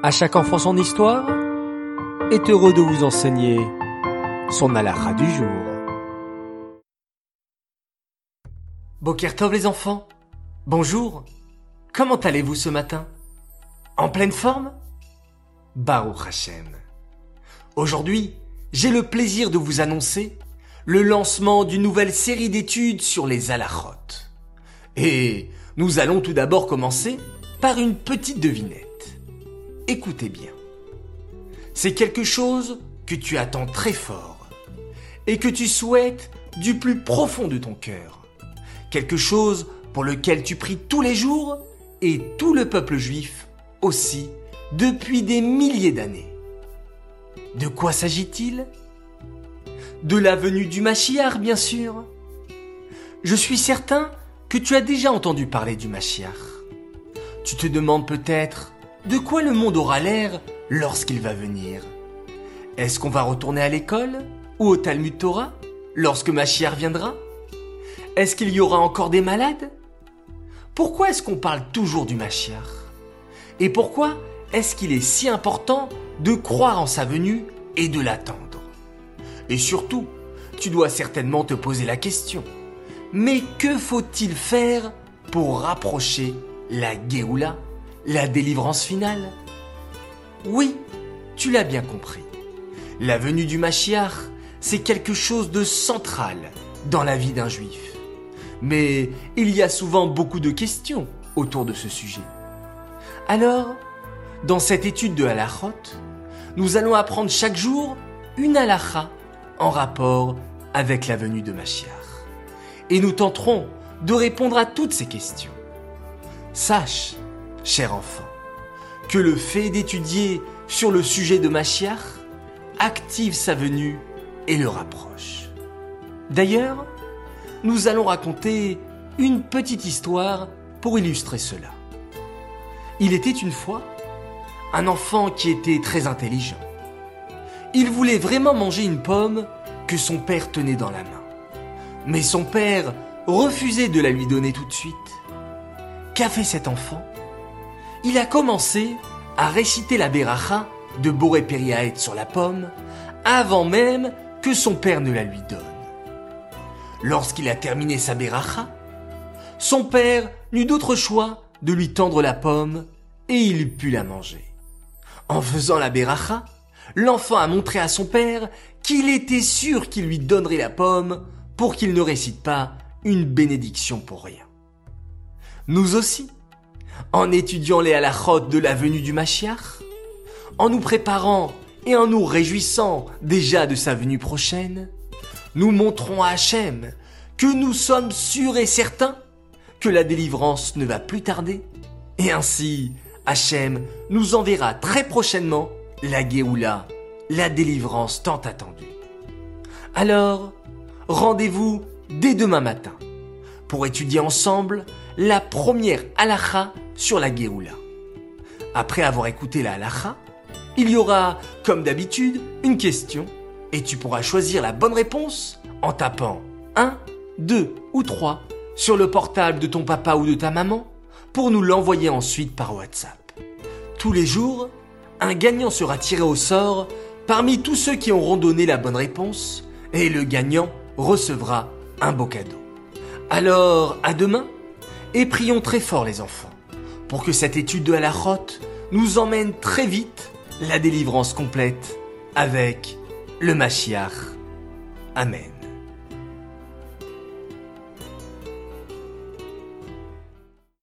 À chaque enfant son histoire est heureux de vous enseigner son halakha du jour. Bokertov les enfants, bonjour, comment allez-vous ce matin? En pleine forme? Baruch Hashem. Aujourd'hui, j'ai le plaisir de vous annoncer le lancement d'une nouvelle série d'études sur les halachot. Et nous allons tout d'abord commencer par une petite devinette. Écoutez bien. C'est quelque chose que tu attends très fort et que tu souhaites du plus profond de ton cœur. Quelque chose pour lequel tu pries tous les jours et tout le peuple juif aussi depuis des milliers d'années. De quoi s'agit-il? De la venue du Machiar, bien sûr. Je suis certain que tu as déjà entendu parler du Machiar. Tu te demandes peut-être de quoi le monde aura l'air lorsqu'il va venir? Est-ce qu'on va retourner à l'école ou au Talmud Torah lorsque Machiar viendra? Est-ce qu'il y aura encore des malades? Pourquoi est-ce qu'on parle toujours du Machiar Et pourquoi est-ce qu'il est si important de croire en sa venue et de l'attendre? Et surtout, tu dois certainement te poser la question. Mais que faut-il faire pour rapprocher la Géoula, la délivrance finale Oui, tu l'as bien compris. La venue du Mashiach, c'est quelque chose de central dans la vie d'un juif. Mais il y a souvent beaucoup de questions autour de ce sujet. Alors, dans cette étude de halachot, nous allons apprendre chaque jour une halacha en rapport avec la venue de Mashiach. Et nous tenterons de répondre à toutes ces questions. Sache, cher enfant, que le fait d'étudier sur le sujet de Machiach active sa venue et le rapproche. D'ailleurs, nous allons raconter une petite histoire pour illustrer cela. Il était une fois un enfant qui était très intelligent. Il voulait vraiment manger une pomme que son père tenait dans la main. Mais son père refusait de la lui donner tout de suite. Qu'a fait cet enfant? Il a commencé à réciter la Beracha de Boré sur la pomme avant même que son père ne la lui donne. Lorsqu'il a terminé sa Beracha, son père n'eut d'autre choix de lui tendre la pomme et il put la manger. En faisant la Beracha, l'enfant a montré à son père qu'il était sûr qu'il lui donnerait la pomme pour qu'il ne récite pas une bénédiction pour rien. Nous aussi, en étudiant les halachot de la venue du Mashiach, en nous préparant et en nous réjouissant déjà de sa venue prochaine, nous montrons à Hachem que nous sommes sûrs et certains que la délivrance ne va plus tarder, et ainsi Hachem nous enverra très prochainement la Géoula, la délivrance tant attendue. Alors, rendez-vous dès demain matin pour étudier ensemble la première halacha sur la Géoula. Après avoir écouté la halacha, il y aura, comme d'habitude, une question et tu pourras choisir la bonne réponse en tapant 1, 2 ou 3 sur le portable de ton papa ou de ta maman pour nous l'envoyer ensuite par WhatsApp. Tous les jours, un gagnant sera tiré au sort parmi tous ceux qui auront donné la bonne réponse et le gagnant recevra un beau cadeau. Alors, à demain et prions très fort les enfants pour que cette étude de la rote nous emmène très vite la délivrance complète avec le Mashiach. Amen.